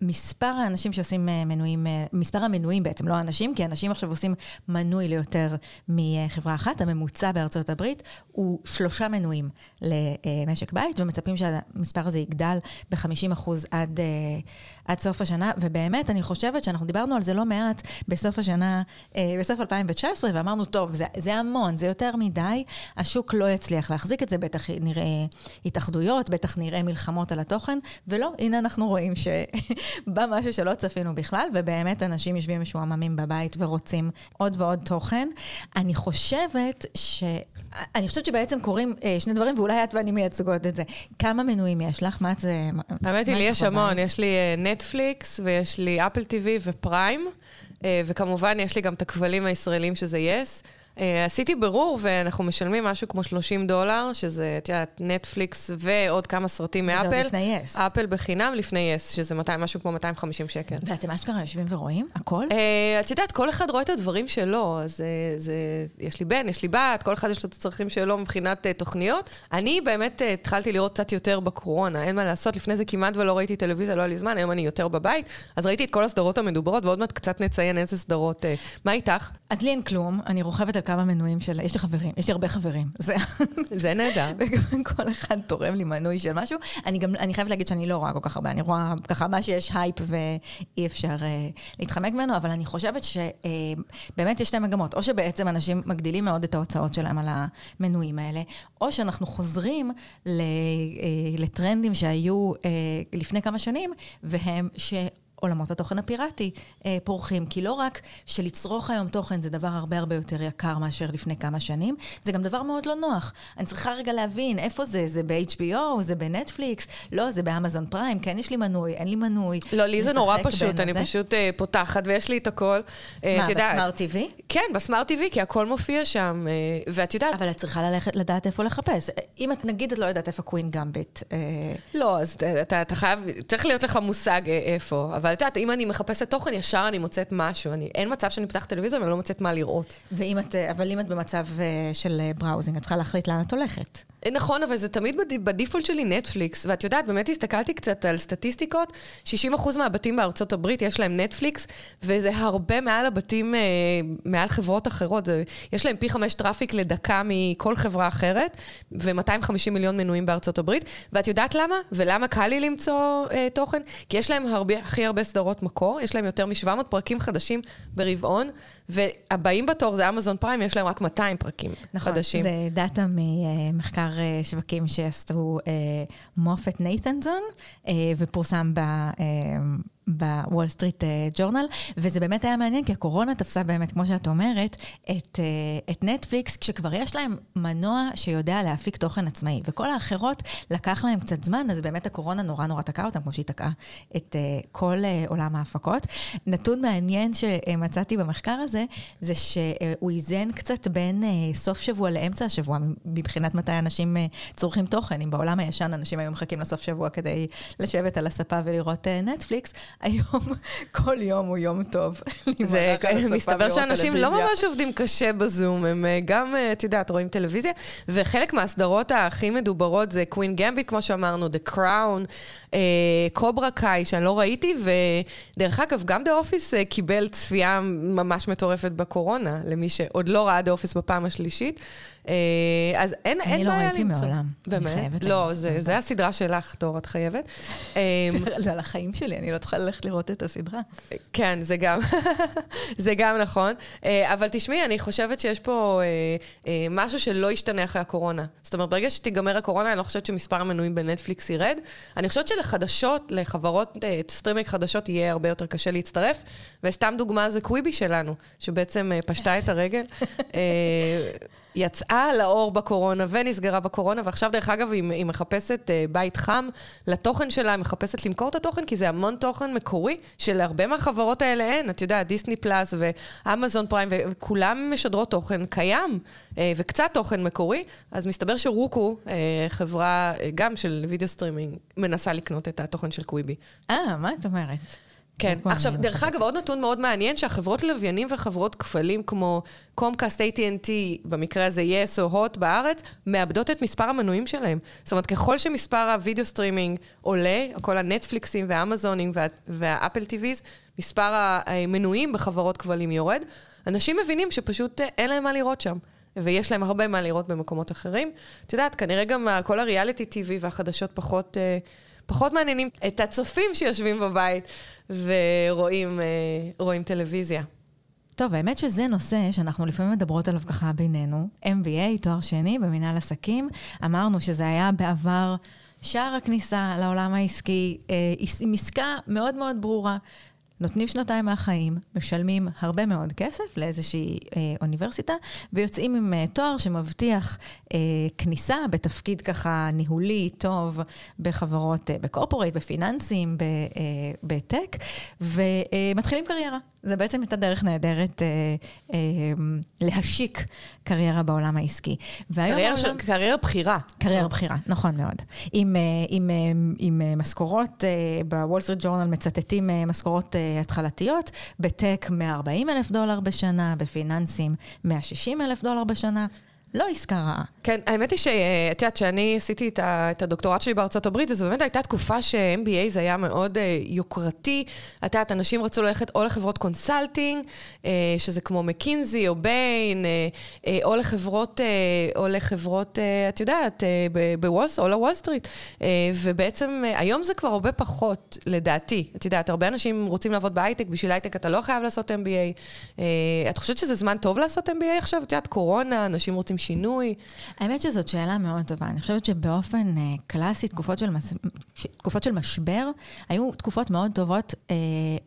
מספר האנשים שעושים אה, מנויים, אה, מספר המנויים בעצם, לא האנשים, כי אנשים עכשיו עושים מנוי ליותר מחברה אחת. הממוצע בארצות הברית הוא שלושה מנויים למשק בית, ומצפים שהמספר הזה יגדל ב-50% עד, אה, עד סוף השנה. ובאמת, אני חושבת שאנחנו דיברנו על זה לא מעט בסוף השנה, בסוף 2019, ואמרנו, טוב, זה, זה המון, זה יותר מדי, השוק לא יצליח להחזיק את זה, בטח נראה התאחדויות, בטח נראה מלחמות על התוכן, ולא, הנה אנחנו רואים ש... בא משהו שלא צפינו בכלל, ובאמת אנשים יושבים משועממים בבית ורוצים עוד ועוד תוכן. אני חושבת ש... אני חושבת שבעצם קורים אה, שני דברים, ואולי את ואני מייצגות את זה. כמה מנויים יש לך? מה זה... האמת היא, לי יש המון. יש לי נטפליקס, אה, ויש לי אפל טיווי ופריים, אה, וכמובן יש לי גם את הכבלים הישראלים שזה יס. יס. Uh, עשיתי ברור, ואנחנו משלמים משהו כמו 30 דולר, שזה, את יודעת, נטפליקס ועוד כמה סרטים מאפל. זה עוד לפני יס. אפל בחינם לפני יס, שזה 200, משהו כמו 250 שקל. ואתם אשכרה יושבים ורואים? הכל? Uh, את יודעת, כל אחד רואה את הדברים שלו, אז uh, זה, יש לי בן, יש לי בת, כל אחד יש לו את הצרכים שלו מבחינת uh, תוכניות. אני באמת uh, התחלתי לראות קצת יותר בקורונה, אין מה לעשות, לפני זה כמעט ולא ראיתי טלוויזיה, לא היה לי זמן, היום אני יותר בבית, אז ראיתי את כל הסדרות המדוברות, ועוד מעט קצת נציין איזה סדרות. Uh, מה איתך? אז לי אין כלום, אני רוכבת על כמה מנויים של... יש לי חברים, יש לי הרבה חברים. זה, זה נהדר. וכל אחד תורם לי מנוי של משהו. אני גם, אני חייבת להגיד שאני לא רואה כל כך הרבה, אני רואה ככה מה שיש הייפ ואי אפשר uh, להתחמק ממנו, אבל אני חושבת שבאמת uh, יש שתי מגמות. או שבעצם אנשים מגדילים מאוד את ההוצאות שלהם על המנויים האלה, או שאנחנו חוזרים ל, uh, לטרנדים שהיו uh, לפני כמה שנים, והם ש... עולמות התוכן הפיראטי אה, פורחים. כי לא רק שלצרוך היום תוכן זה דבר הרבה הרבה יותר יקר מאשר לפני כמה שנים, זה גם דבר מאוד לא נוח. אני צריכה רגע להבין איפה זה, זה ב-HBO, זה בנטפליקס, לא, זה באמזון פריים, כן יש לי מנוי, אין לי מנוי. לא, לי זה נורא פשוט, אני זה. פשוט אה, פותחת ויש לי את הכל. אה, מה, בסמארט TV? כן, בסמארט TV, כי הכל מופיע שם, אה, ואת יודעת... אבל את צריכה ללכת לדעת איפה לחפש. אם את נגיד, את לא יודעת איפה קווין גמביט. אה... לא, אז אתה, אתה חייב, צריך להיות לך מושג אה, איפה, אבל אבל את יודעת, אם אני מחפשת תוכן, ישר אני מוצאת משהו. אני, אין מצב שאני פותחת טלוויזיה ואני לא מוצאת מה לראות. ואם את, אבל אם את במצב אה, של בראוזינג, את צריכה להחליט לאן את הולכת. נכון, אבל זה תמיד בדיפולט שלי נטפליקס, ואת יודעת, באמת הסתכלתי קצת על סטטיסטיקות, 60% מהבתים בארצות הברית יש להם נטפליקס, וזה הרבה מעל הבתים, אה, מעל חברות אחרות. זה, יש להם פי חמש traffic לדקה מכל חברה אחרת, ו-250 מיליון מנויים בארצות הברית. ואת יודעת למה? ולמה קל לי למצוא אה, תוכן? כי יש להם הרבה, הכי הרבה סדרות מקור, יש להם יותר מ-700 פרקים חדשים ברבעון. והבאים בתור זה אמזון פריים, יש להם רק 200 פרקים נכון, חדשים. נכון, זה data ממחקר אה, שווקים שעשו אה, מופת נתנזון, אה, ופורסם ב... בוול סטריט ג'ורנל, וזה באמת היה מעניין, כי הקורונה תפסה באמת, כמו שאת אומרת, את, uh, את נטפליקס, כשכבר יש להם מנוע שיודע להפיק תוכן עצמאי, וכל האחרות לקח להם קצת זמן, אז באמת הקורונה נורא נורא תקעה אותם, כמו שהיא תקעה את uh, כל uh, עולם ההפקות. נתון מעניין שמצאתי במחקר הזה, זה שהוא איזן קצת בין uh, סוף שבוע לאמצע השבוע, מבחינת מתי אנשים uh, צורכים תוכן. אם בעולם הישן אנשים היו מחכים לסוף שבוע כדי לשבת על הספה ולראות נטפליקס, היום, כל יום הוא יום טוב. זה, מסתבר שאנשים לא ממש עובדים קשה בזום, הם אה, גם, אה, את יודעת, רואים טלוויזיה, וחלק מהסדרות הכי מדוברות זה Queen's Gambit, כמו שאמרנו, The Crown, קוברה קאי, שאני לא ראיתי, ודרך אגב, גם Office אה, קיבל צפייה ממש מטורפת בקורונה, למי שעוד לא ראה The Office בפעם השלישית. אה, אז אין, אין בעיה למצוא. אני לא ראיתי מעולם. באמת? לא, זה, זה הסדרה שלך, תור, את חייבת. זה על החיים שלי, אני לא צריכה ללכת לראות את הסדרה. כן, זה גם, זה גם נכון. אה, אבל תשמעי, אני חושבת שיש פה משהו שלא ישתנה אחרי הקורונה. זאת אומרת, ברגע שתיגמר הקורונה, אני לא חושבת שמספר המנויים בנטפליקס ירד. אני חושבת שלחדשות, לחברות סטרימינג חדשות, יהיה הרבה יותר קשה להצטרף. וסתם דוגמה זה קוויבי שלנו, שבעצם פשטה את הרגל. יצאה לאור בקורונה ונסגרה בקורונה, ועכשיו, דרך אגב, היא, היא מחפשת uh, בית חם לתוכן שלה, היא מחפשת למכור את התוכן, כי זה המון תוכן מקורי, שלהרבה מהחברות האלה אין. את יודעת, דיסני פלאס ואמזון פריים, וכולם משדרות תוכן קיים, uh, וקצת תוכן מקורי. אז מסתבר שרוקו, uh, חברה uh, גם של video streaming, מנסה לקנות את התוכן של קוויבי. אה, מה את אומרת? כן. עכשיו, דרך אגב, עוד נתון מאוד מעניין, שהחברות לוויינים וחברות כבלים כמו קומקאסט, AT&T, במקרה הזה יס או הוט בארץ, מאבדות את מספר המנויים שלהם. זאת אומרת, ככל שמספר ה video streaming עולה, כל הנטפליקסים והאמזונים וה, והאפל טיוויז, מספר המנויים בחברות כבלים יורד. אנשים מבינים שפשוט אין להם מה לראות שם. ויש להם הרבה מה לראות במקומות אחרים. את יודעת, כנראה גם כל ה reality TV והחדשות פחות... פחות מעניינים את הצופים שיושבים בבית ורואים אה, טלוויזיה. טוב, האמת שזה נושא שאנחנו לפעמים מדברות עליו ככה בינינו. MBA, תואר שני במנהל עסקים. אמרנו שזה היה בעבר שער הכניסה לעולם העסקי, אה, עם עסקה מאוד מאוד ברורה. נותנים שנתיים מהחיים, משלמים הרבה מאוד כסף לאיזושהי אה, אוניברסיטה, ויוצאים עם אה, תואר שמבטיח אה, כניסה בתפקיד ככה ניהולי טוב בחברות, אה, בקורפורייט, בפיננסים, אה, בטק, ומתחילים קריירה. זה בעצם הייתה דרך נהדרת אה, אה, להשיק קריירה בעולם העסקי. קריירה, של, קריירה בחירה. קריירה בחירה, נכון מאוד. עם, אה, עם, אה, עם אה, משכורות, בוול סטריט ג'ורנל מצטטים משכורות התחלתיות, ב tech 140 אלף דולר בשנה, בפיננסים 160 אלף דולר בשנה. לא עסקה רעה. כן, האמת היא שאת יודעת, כשאני עשיתי את, הדוקטורט שלי בארצות הברית, אז באמת הייתה תקופה ש-MBA זה היה מאוד uh, יוקרתי. את יודעת, אנשים רצו ללכת או לחברות consulting, uh, שזה כמו מקינזי או ביין, uh, או לחברות, או לחברות, את יודעת, uh, בוולס, או לוול סטריט. ובעצם היום זה כבר הרבה פחות, לדעתי. את יודעת, הרבה אנשים רוצים לעבוד בהייטק, בשביל הייטק אתה לא חייב לעשות MBA. את חושבת שזה זמן טוב לעשות MBA עכשיו? את יודעת, קורונה, אנשים רוצים שינוי? האמת שזאת שאלה מאוד טובה. אני חושבת שבאופן uh, קלאסי, תקופות של, מס... תקופות של משבר, היו תקופות מאוד טובות uh,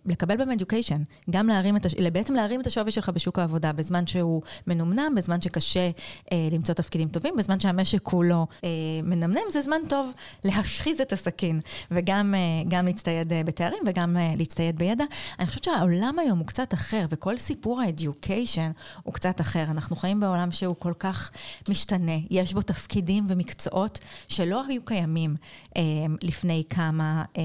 לקבל בהם אדיוקיישן. גם להרים את, הש... בעצם להרים את השווי שלך בשוק העבודה, בזמן שהוא מנומנם, בזמן שקשה uh, למצוא תפקידים טובים, בזמן שהמשק כולו uh, מנמנם, זה זמן טוב להשחיז את הסכין, וגם uh, להצטייד uh, בתארים וגם uh, להצטייד בידע. אני חושבת שהעולם היום הוא קצת אחר, וכל סיפור האדיוקיישן הוא קצת אחר. אנחנו חיים בעולם שהוא כל כך כך משתנה. יש בו תפקידים ומקצועות שלא היו קיימים אה, לפני, כמה, אה,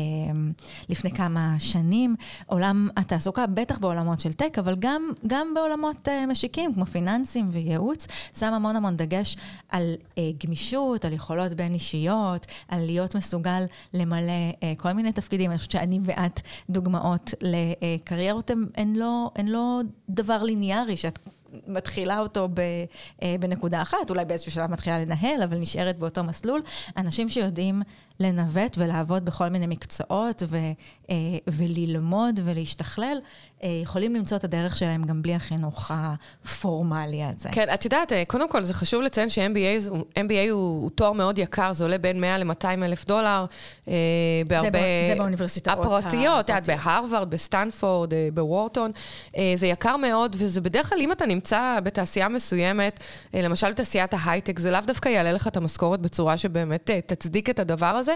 לפני כמה שנים. עולם התעסוקה, בטח בעולמות של טק, אבל גם, גם בעולמות אה, משיקים, כמו פיננסים וייעוץ, שם המון המון דגש על אה, גמישות, על יכולות בין אישיות, על להיות מסוגל למלא אה, כל מיני תפקידים. אני חושבת שאני ואת דוגמאות לקריירות, הן, לא, לא דבר ליניארי, שאת מתחילה אותו ב, אה, בנקודה אחת, אולי באיזשהו שלב מתחילה לנהל, אבל נשארת באותו מסלול. אנשים שיודעים לנווט ולעבוד בכל מיני מקצועות ו, אה, וללמוד ולהשתכלל, אה, יכולים למצוא את הדרך שלהם גם בלי החינוך הפורמלי הזה. כן, את יודעת, אה, קודם כל זה חשוב לציין ש-MBA MBA הוא, הוא תואר מאוד יקר, זה עולה בין 100 ל-200 אלף דולר, אה, בהרבה... זה, זה באוניברסיטאות הפרטיות, את יודעת, בהרווארד, בסטנפורד, אה, בוורטון. אה, זה יקר מאוד, וזה בדרך כלל, אם אתה נמצא בתעשייה מסוימת, אה, למשל בתעשיית ההייטק, זה לאו דווקא יעלה לך את המשכורת בצורה שבאמת אה, תצדיק את הדבר הזה.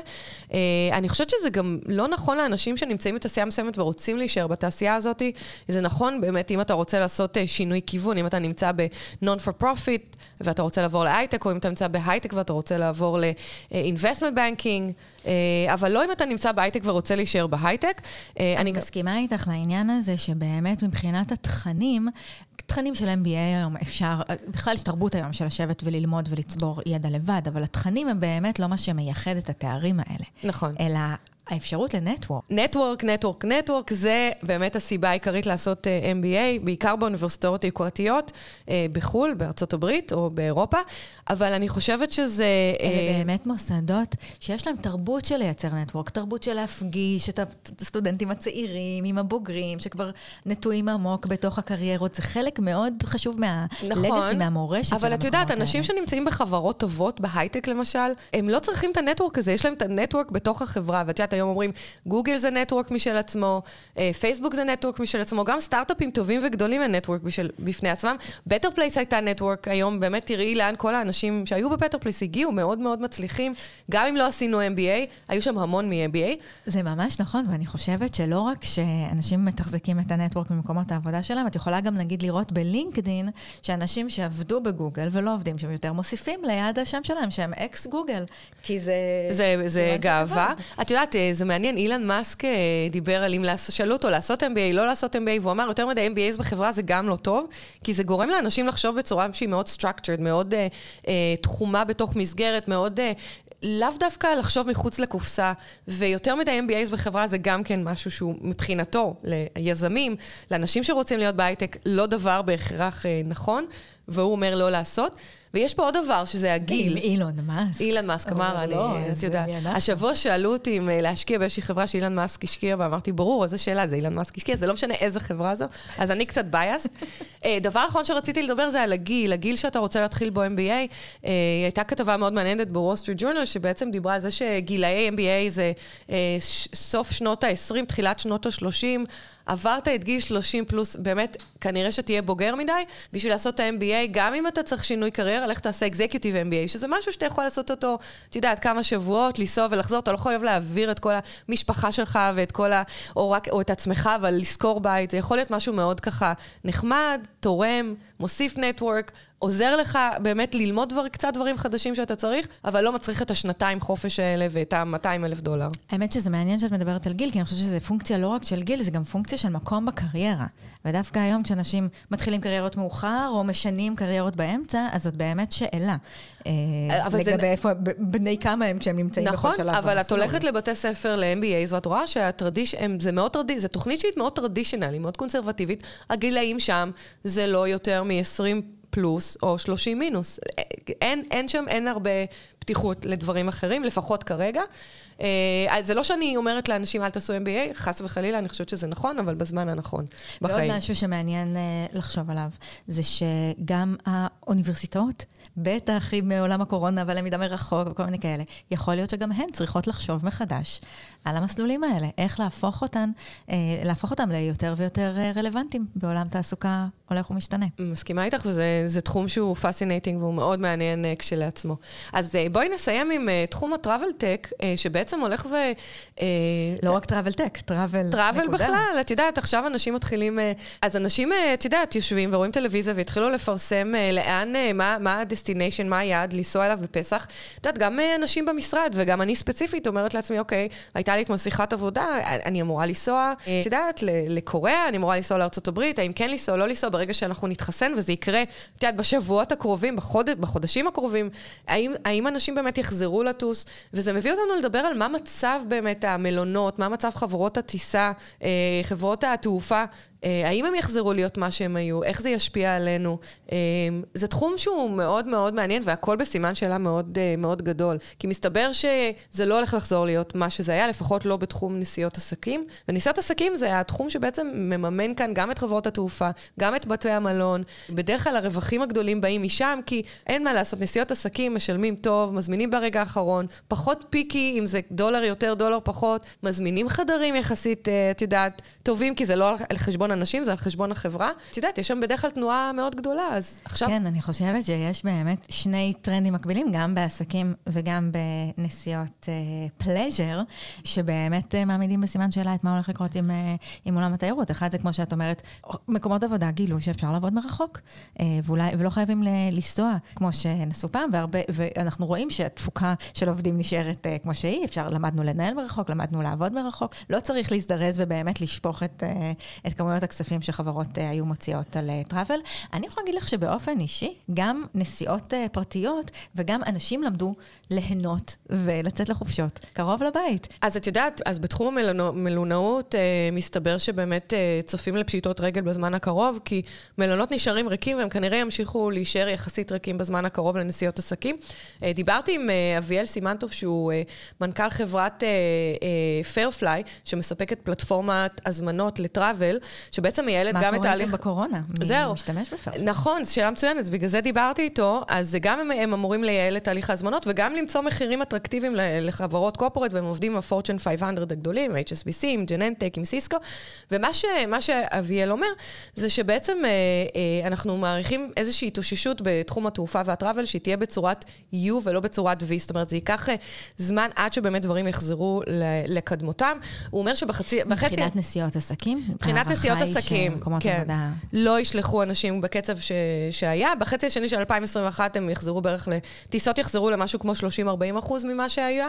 אה, אני חושבת שזה גם לא נכון לאנשים שנמצאים בתעשייה מסוימת ורוצים להישאר בתעשייה הזאת. זה נכון באמת, אם אתה רוצה לעשות שינוי כיוון, אם אתה נמצא ב-non for profit ואתה רוצה לעבור להייטק, או אם אתה נמצא בהייטק ואתה רוצה לעבור ל-investment banking, אבל לא אם אתה נמצא בהייטק ורוצה להישאר בהייטק. אני מסכימה איתך לעניין הזה, שבאמת מבחינת התכנים, תכנים של MBA היום אפשר, בכלל יש תרבות היום של לשבת וללמוד ולצבור ידע לבד, אבל התכנים הם באמת לא מה שמייחד את התארים האלה. נכון. אלא האפשרות לנטוורק. נטוורק, נטוורק, נטוורק, זה באמת הסיבה העיקרית לעשות uh, MBA, בעיקר באוניברסיטאות היוקרתיות uh, בחו"ל, בארצות הברית או באירופה, אבל אני חושבת שזה... אלה uh, באמת מוסדות שיש להם תרבות של לייצר נטוורק, תרבות של להפגיש את הסטודנטים הצעירים עם הבוגרים, שכבר נטועים עמוק בתוך הקריירות. זה חלק מאוד חשוב מה legacy, נכון, מהמורשת של המקומות האלה. אבל את יודעת, אנשים שנמצאים בחברות טובות, בהייטק למשל, הם לא צריכים את ה network הזה, יש להם את ה network בתוך החברה, ואת יודעת, היום אומרים, גוגל זה network משל עצמו, אה, פייסבוק זה network משל עצמו, גם סטארט-אפים טובים וגדולים הם network בפני עצמם. בטר פלייס הייתה network, היום באמת תראי לאן כל האנשים שהיו בבטר פלייס הגיעו, מאוד מאוד מצליחים. גם אם לא עשינו MBA, היו שם המון מ-MBA. זה ממש נכון, ואני חושבת שלא רק שאנשים מתחזקים את הנטוורק במקומות העבודה שלהם, את יכולה גם נגיד לראות בלינקדין, שאנשים שעבדו בגוגל ולא עובדים שם יותר, מוסיפים ליד השם שלהם שהם אקס גוגל, כי זה... זה, זה גאווה. את יודעת, זה מעניין, אילן מאסק אה, דיבר על אם שאלו אותו לעשות MBA, לא לעשות MBA, והוא אמר, יותר מדי MBAs בחברה זה גם לא טוב, כי זה גורם לאנשים לחשוב בצורה שהיא מאוד structured, מאוד uh, uh, תחומה בתוך מסגרת, מאוד... Uh, לאו דווקא לחשוב מחוץ לקופסה, ויותר מדי MBAs בחברה זה גם כן משהו שהוא מבחינתו, ליזמים, לאנשים שרוצים להיות בהייטק, לא דבר בהכרח אה, נכון, והוא אומר לא לעשות. ויש פה עוד דבר, שזה הגיל. עם אילון מאסק. אילון מאסק אמר, אני, לא, את יודעת. השבוע שאלו אותי אם אה, להשקיע באיזושהי חברה שאילון מאסק השקיע, ואמרתי, ברור, איזה שאלה, זה אילון מאסק השקיע, זה לא משנה איזה חברה זו, אז אני קצת biased. אה, דבר אחרון שרציתי לדבר זה על הגיל, הגיל שאתה רוצה להתחיל בו MBA. אה, הייתה כתבה מאוד מעניינת בוול סטריט ג'ורנל, שבעצם דיברה על זה שגילאי MBA זה סוף שנות ה-20, תחילת שנות ה-30. עברת את גיל 30 פלוס, באמת, כנראה שתהיה בוגר מדי, בשביל לעשות את ה-MBA, גם אם אתה צריך שינוי קריירה, לך תעשה executive MBA, שזה משהו שאתה יכול לעשות אותו, את יודעת, כמה שבועות, לנסוע ולחזור, אתה לא חייב להעביר את כל המשפחה שלך ואת כל ה... או, רק, או את עצמך, אבל לשכור בית, זה יכול להיות משהו מאוד ככה נחמד, תורם, מוסיף נטוורק, עוזר לך באמת ללמוד דבר, קצת דברים חדשים שאתה צריך, אבל לא מצריך את השנתיים חופש האלה ואת ה-200 אלף דולר. האמת שזה מעניין שאת מדברת על גיל, כי אני חושבת שזה פונקציה לא רק של גיל, זה גם פונקציה של מקום בקריירה. ודווקא היום כשאנשים מתחילים קריירות מאוחר, או משנים קריירות באמצע, אז זאת באמת שאלה. אה, לגבי זה... איפה, בני כמה הם כשהם נמצאים נכון, בכל שלב. נכון, אבל את הולכת לבתי ספר ל-MBA, ואת רואה שהטרדיש... זה מאוד טרדיש... זו תוכנית שהיא מאוד טרדישיונלית, מאוד קונסרבטיבית. הגילאים שם זה לא יותר מ-20 פלוס או 30 מינוס. אין, אין שם, אין הרבה פתיחות לדברים אחרים, לפחות כרגע. אה, זה לא שאני אומרת לאנשים, אל תעשו MBA, חס וחלילה, אני חושבת שזה נכון, אבל בזמן הנכון בחיים. ועוד משהו שמעניין אה, לחשוב עליו, זה שגם האוניברסיטאות, בטח עם עולם הקורונה והלמידה מרחוק וכל מיני כאלה, יכול להיות שגם הן צריכות לחשוב מחדש על המסלולים האלה, איך להפוך אותן, אה, להפוך אותם ליותר ויותר רלוונטיים בעולם תעסוקה הולך ומשתנה. מסכימה איתך, וזה תחום שהוא fascinating והוא מאוד מעניין כשלעצמו. אז בואי נסיים עם תחום ה travel tech, שבעצם... בעצם הולך ו... אה, לא רק travel tech, travel נקודה. travel בכלל, את יודעת, עכשיו אנשים מתחילים... אה, אז אנשים, את יודעת, יושבים ורואים טלוויזיה והתחילו לפרסם לאן, מה ה-destination, מה היעד, לנסוע אליו בפסח. את יודעת, גם אנשים במשרד, וגם אני ספציפית אומרת לעצמי, אוקיי, הייתה לי אתמול שיחת עבודה, אני אמורה לנסוע, את יודעת, לקוריאה, אני אמורה לנסוע לארה"ב, האם כן לנסוע, לא לנסוע, ברגע שאנחנו נתחסן, וזה יקרה, את יודעת, בשבועות הקרובים, בחוד... בחודשים הקרובים, האם, האם אנשים באמת יחזרו לטוס? וזה מביא אותנו לדבר על מה מצב באמת המלונות, מה מצב חברות הטיסה, אה, חברות התעופה האם הם יחזרו להיות מה שהם היו? איך זה ישפיע עלינו? אה, זה תחום שהוא מאוד מאוד מעניין, והכל בסימן שאלה מאוד, אה, מאוד גדול. כי מסתבר שזה לא הולך לחזור להיות מה שזה היה, לפחות לא בתחום נסיעות עסקים. ונסיעות עסקים זה התחום שבעצם מממן כאן גם את חברות התעופה, גם את בתי המלון. בדרך כלל הרווחים הגדולים באים משם, כי אין מה לעשות, נסיעות עסקים משלמים טוב, מזמינים ברגע האחרון, פחות פיקי, אם זה דולר יותר, דולר פחות, מזמינים חדרים יחסית, את יודעת, טובים, כי זה לא על חשבון חשבון אנשים, זה על חשבון החברה. את יודעת, יש שם בדרך כלל תנועה מאוד גדולה, אז עכשיו... כן, אני חושבת שיש באמת שני טרנדים מקבילים, גם בעסקים וגם בנסיעות פלז'ר, uh, שבאמת uh, מעמידים בסימן שאלה את מה הולך לקרות עם, uh, עם עולם התיירות. אחד זה, כמו שאת אומרת, מקומות עבודה גילו שאפשר לעבוד מרחוק, uh, ואולי, ולא חייבים לנסוע כמו שנסעו פעם, והרבה, ואנחנו רואים שהתפוקה של עובדים נשארת uh, כמו שהיא, אפשר, למדנו לנהל מרחוק, למדנו לעבוד מרחוק, לא צריך להזדרז ובאמת לשפוך את, את כמויות כמויות הכספים שחברות אה, היו מוציאות על טראבל. אני יכולה להגיד לך שבאופן אישי, גם נסיעות פרטיות וגם אנשים למדו ליהנות ולצאת לחופשות קרוב לבית. אז את יודעת, אז בתחום המלונאות מסתבר שבאמת צופים לפשיטות רגל בזמן הקרוב, כי מלונות נשארים ריקים והם כנראה ימשיכו להישאר יחסית ריקים בזמן הקרוב לנסיעות עסקים. דיברתי עם אביאל סימנטוב, שהוא מנכ"ל חברת FairFly, שמספקת פלטפורמת הזמנות ל travel, שבעצם מייעלת גם את ההליך... מה קורה בקורונה? זהו. משתמש ב FairFly? נכון, זו שאלה מצוינת, בגלל זה דיברתי איתו, אז גם הם, הם אמורים לייעל את תהליך ההזמנות, וגם למצוא מחירים אטרקטיביים לחברות corporate, והם עובדים עם ה-Fortune 500 הגדולים, HSBC, עם Genentech, עם סיסקו, ומה שאביאל אומר, זה שבעצם אה, אה, אנחנו מעריכים איזושהי התאוששות בתחום התעופה וה travel, שהיא תהיה בצורת U ולא בצורת V, זאת אומרת, זה ייקח אה, זמן עד שבאמת דברים יחזרו לקדמותם. הוא אומר שבחצי... מבחינת נסיעות עסקים? מבחינת נסיעות עסקים, כן. לא ישלחו אנשים בקצב ש... שהיה. בחצי השני של 2021 הם יחזרו בערך ל... טיסות יחזרו למשהו כמו 30-40 אחוז ממה שהיה.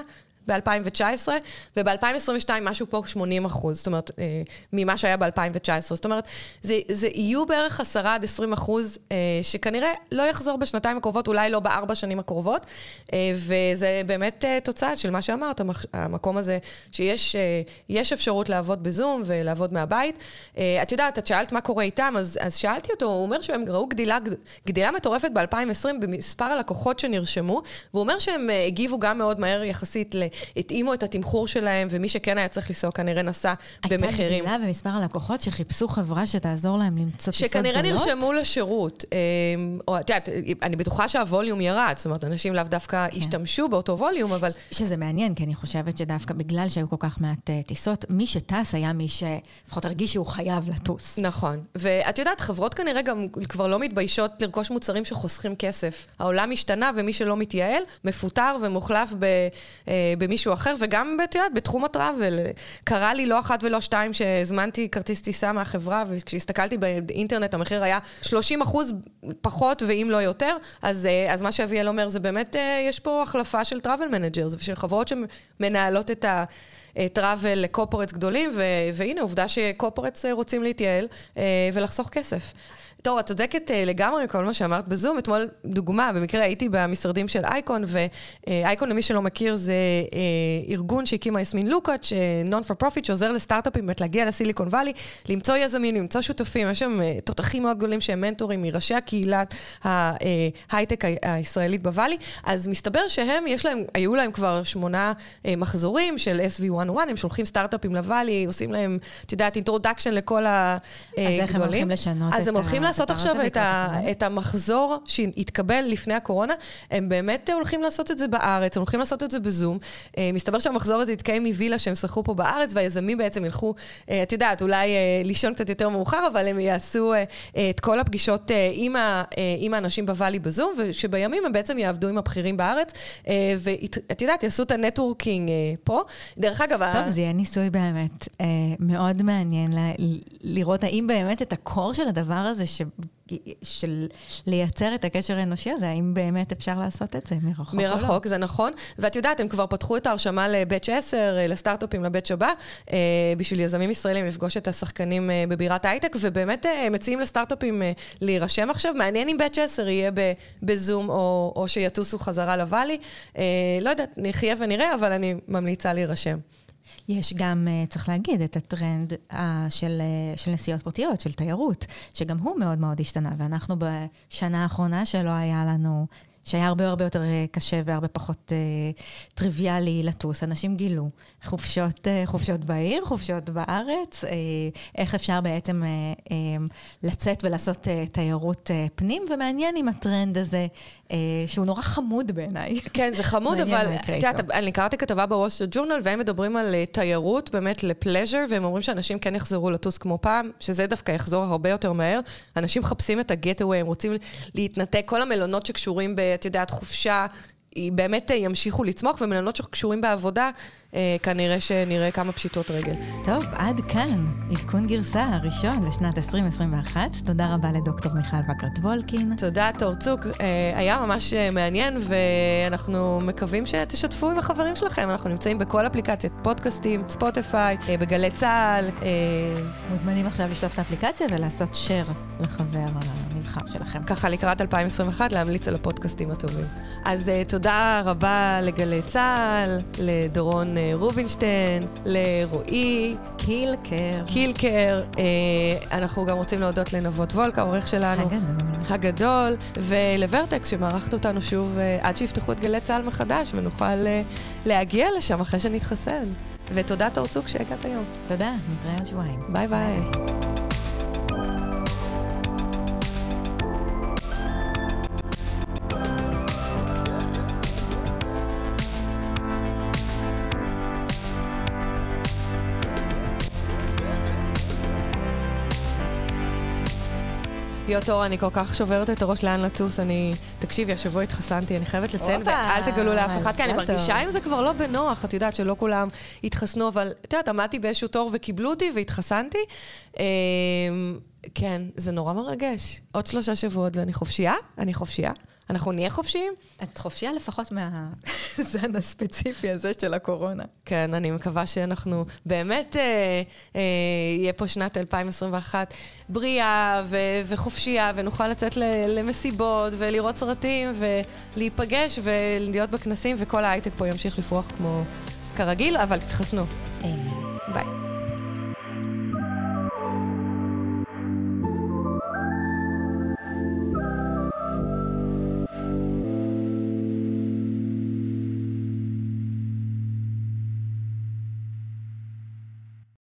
ב-2019, וב-2022 משהו פה 80 אחוז, זאת אומרת, אה, ממה שהיה ב-2019. זאת אומרת, זה, זה יהיו בערך 10 עד 20 אחוז, אה, שכנראה לא יחזור בשנתיים הקרובות, אולי לא בארבע שנים הקרובות, אה, וזה באמת אה, תוצאה של מה שאמרת, המקום הזה, שיש אה, אפשרות לעבוד בזום ולעבוד מהבית. אה, את יודעת, את שאלת מה קורה איתם, אז, אז שאלתי אותו, הוא אומר שהם ראו גדילה, גדילה מטורפת ב-2020 במספר הלקוחות שנרשמו, והוא אומר שהם אה, הגיבו גם מאוד מהר יחסית ל... התאימו את התמחור שלהם, ומי שכן היה צריך לנסוע כנראה נסע במחירים. הייתה גדילה במספר הלקוחות שחיפשו חברה שתעזור להם למצוא טיסות זולות? שכנראה נרשמו לשירות. אמ, או את יודעת, אני בטוחה שהווליום ירד, זאת אומרת, אנשים לאו דווקא כן. השתמשו באותו ווליום, אבל... שזה מעניין, כי אני חושבת שדווקא בגלל שהיו כל כך מעט uh, טיסות, מי שטס היה מי שלפחות הרגיש שהוא חייב לטוס. נכון. ואת יודעת, חברות כנראה גם כבר לא מתביישות לרכוש מוצרים שחוסכים כסף. העולם השתנה, ומי שלא מתייעל, מפוטר ומוחלף ב, uh, במישהו אחר, וגם, את יודעת, בתחום הטראבל. קרה לי לא אחת ולא שתיים שהזמנתי כרטיס טיסה מהחברה, וכשהסתכלתי באינטרנט המחיר היה 30 אחוז פחות, ואם לא יותר, אז, אה, אז מה שאביאל אומר זה באמת, אה, יש פה החלפה של travel managers, ושל חברות שמנהלות את ה... travel ל corporates גדולים, והנה, עובדה ש corporates אה, רוצים להתייעל ולחסוך כסף. טוב, את צודקת אה, לגמרי כל מה שאמרת בזום. אתמול, דוגמה, במקרה הייתי במשרדים של אייקון, ואייקון, למי שלא מכיר, זה אה, ארגון שהקימה יסמין לוקאץ', non for profit, שעוזר לסטארט-אפים באמת להגיע לסיליקון וואלי, למצוא יזמים, למצוא שותפים. יש שם אה, תותחים מאוד גדולים שהם מנטורים מראשי הקהילת ההייטק הישראלית בוואלי. אז מסתבר שהם, יש להם, היו להם כבר שמונה מחזורים של SV101, הם שולחים סטארט-אפים לוואלי, עושים להם, את יודעת, introduction לכל הגדולים. אז איך הם הולכים לשנות את ה... לעשות עכשיו את, ה, את המחזור שהתקבל לפני הקורונה, הם באמת הולכים לעשות את זה בארץ, הם הולכים לעשות את זה בזום. אה, מסתבר שהמחזור הזה יתקיים מווילה שהם שכרו פה בארץ, והיזמים בעצם ילכו, אה, את יודעת, אולי אה, לישון קצת יותר מאוחר, אבל הם יעשו את כל הפגישות עם, ה, עם האנשים בוואלי בזום, ושבימים הם בעצם יעבדו עם הבכירים בארץ, ואת יודעת, יעשו את ה networking פה. דרך אגב... טוב, זה יהיה ניסוי באמת מאוד מעניין לראות האם באמת את ה core של הדבר הזה, ש... של לייצר את הקשר האנושי הזה, האם באמת אפשר לעשות את זה מרחוק מרחוק, לא? זה נכון. ואת יודעת, הם כבר פתחו את ההרשמה לבאץ' 10, לסטארט-אפים לבאץ' הבא, אה, בשביל יזמים ישראלים לפגוש את השחקנים אה, בבירת הייטק, ובאמת אה, מציעים לסטארט-אפים להירשם עכשיו. מעניין אם באץ' 10 יהיה בזום, או, או שיטוסו חזרה לוואלי. לא יודעת, נחיה ונראה, אבל אני ממליצה להירשם. יש גם, אה, צריך להגיד, את הטרנד אה, של, אה, של נסיעות פרטיות, של תיירות, שגם הוא מאוד מאוד השתנה, ואנחנו בשנה האחרונה שלא היה לנו שהיה הרבה הרבה יותר אה, קשה והרבה פחות אה, טריוויאלי לטוס. אנשים גילו חופשות, אה, חופשות בעיר, חופשות בארץ, אה, איך אפשר בעצם אה, אה, לצאת ולעשות אה, תיירות אה, פנים, ומעניין עם הטרנד הזה, אה, שהוא נורא חמוד בעיניי. כן, זה חמוד, אבל את יודעת, אני קראתי כתבה בווסטר ג'ורנל, והם מדברים על אה, תיירות באמת לפלז'ר, והם אומרים שאנשים כן יחזרו לטוס כמו פעם, שזה דווקא יחזור הרבה יותר מהר. אנשים מחפשים את הגט-אווי, הם רוצים להתנתק, כל המלונות שקשורים ב... את יודעת, חופשה באמת ימשיכו לצמוח, ומלונות שקשורים בעבודה, אה, כנראה שנראה כמה פשיטות רגל. טוב, עד כאן עדכון גרסה הראשון לשנת 2021. תודה רבה לדוקטור מיכל וקרת וולקין. תודה, תורצוק. אה, היה ממש אה, מעניין, ואנחנו מקווים שתשתפו עם החברים שלכם. אנחנו נמצאים בכל אפליקציית פודקאסטים, ספוטיפיי, אה, בגלי צה"ל. אה, מוזמנים עכשיו לשלוף את האפליקציה ולעשות share לחבר הנבחר שלכם. ככה לקראת 2021 להמליץ על הפודקאסטים הטובים. אז תודה רבה לגלי צה"ל, לדורון רובינשטיין, לרועי. קילקר. קילקר. Uh, אנחנו גם רוצים להודות לנבות וולקה, העורך שלנו. הגדול. הגדול. ולוורטקס, שמארחת אותנו שוב uh, עד שיפתחו את גלי צה"ל מחדש, ונוכל uh, להגיע לשם אחרי שנתחסן. ותודה תור צוק שהגעת היום. תודה, נתראה עוד שבועיים. ביי ביי. ביי. להיות אור, אני כל כך שוברת את הראש לאן לטוס, אני... תקשיבי, השבוע התחסנתי, אני חייבת לציין, ואל תגלו לאף אחד, כי אני מרגישה עם זה כבר לא בנוח, את יודעת שלא כולם התחסנו, אבל את יודעת, עמדתי באיזשהו תור וקיבלו אותי והתחסנתי. אמ, כן, זה נורא מרגש. עוד שלושה שבועות ואני חופשייה, אני חופשייה. אנחנו נהיה חופשיים? את חופשייה לפחות מהזן הספציפי הזה של הקורונה. כן, אני מקווה שאנחנו באמת, אה, אה, יהיה פה שנת 2021 בריאה ו- וחופשייה, ונוכל לצאת למסיבות ולראות סרטים ולהיפגש ולהיות בכנסים, וכל ההייטק פה ימשיך לפרוח כמו כרגיל, אבל תתחסנו. ביי.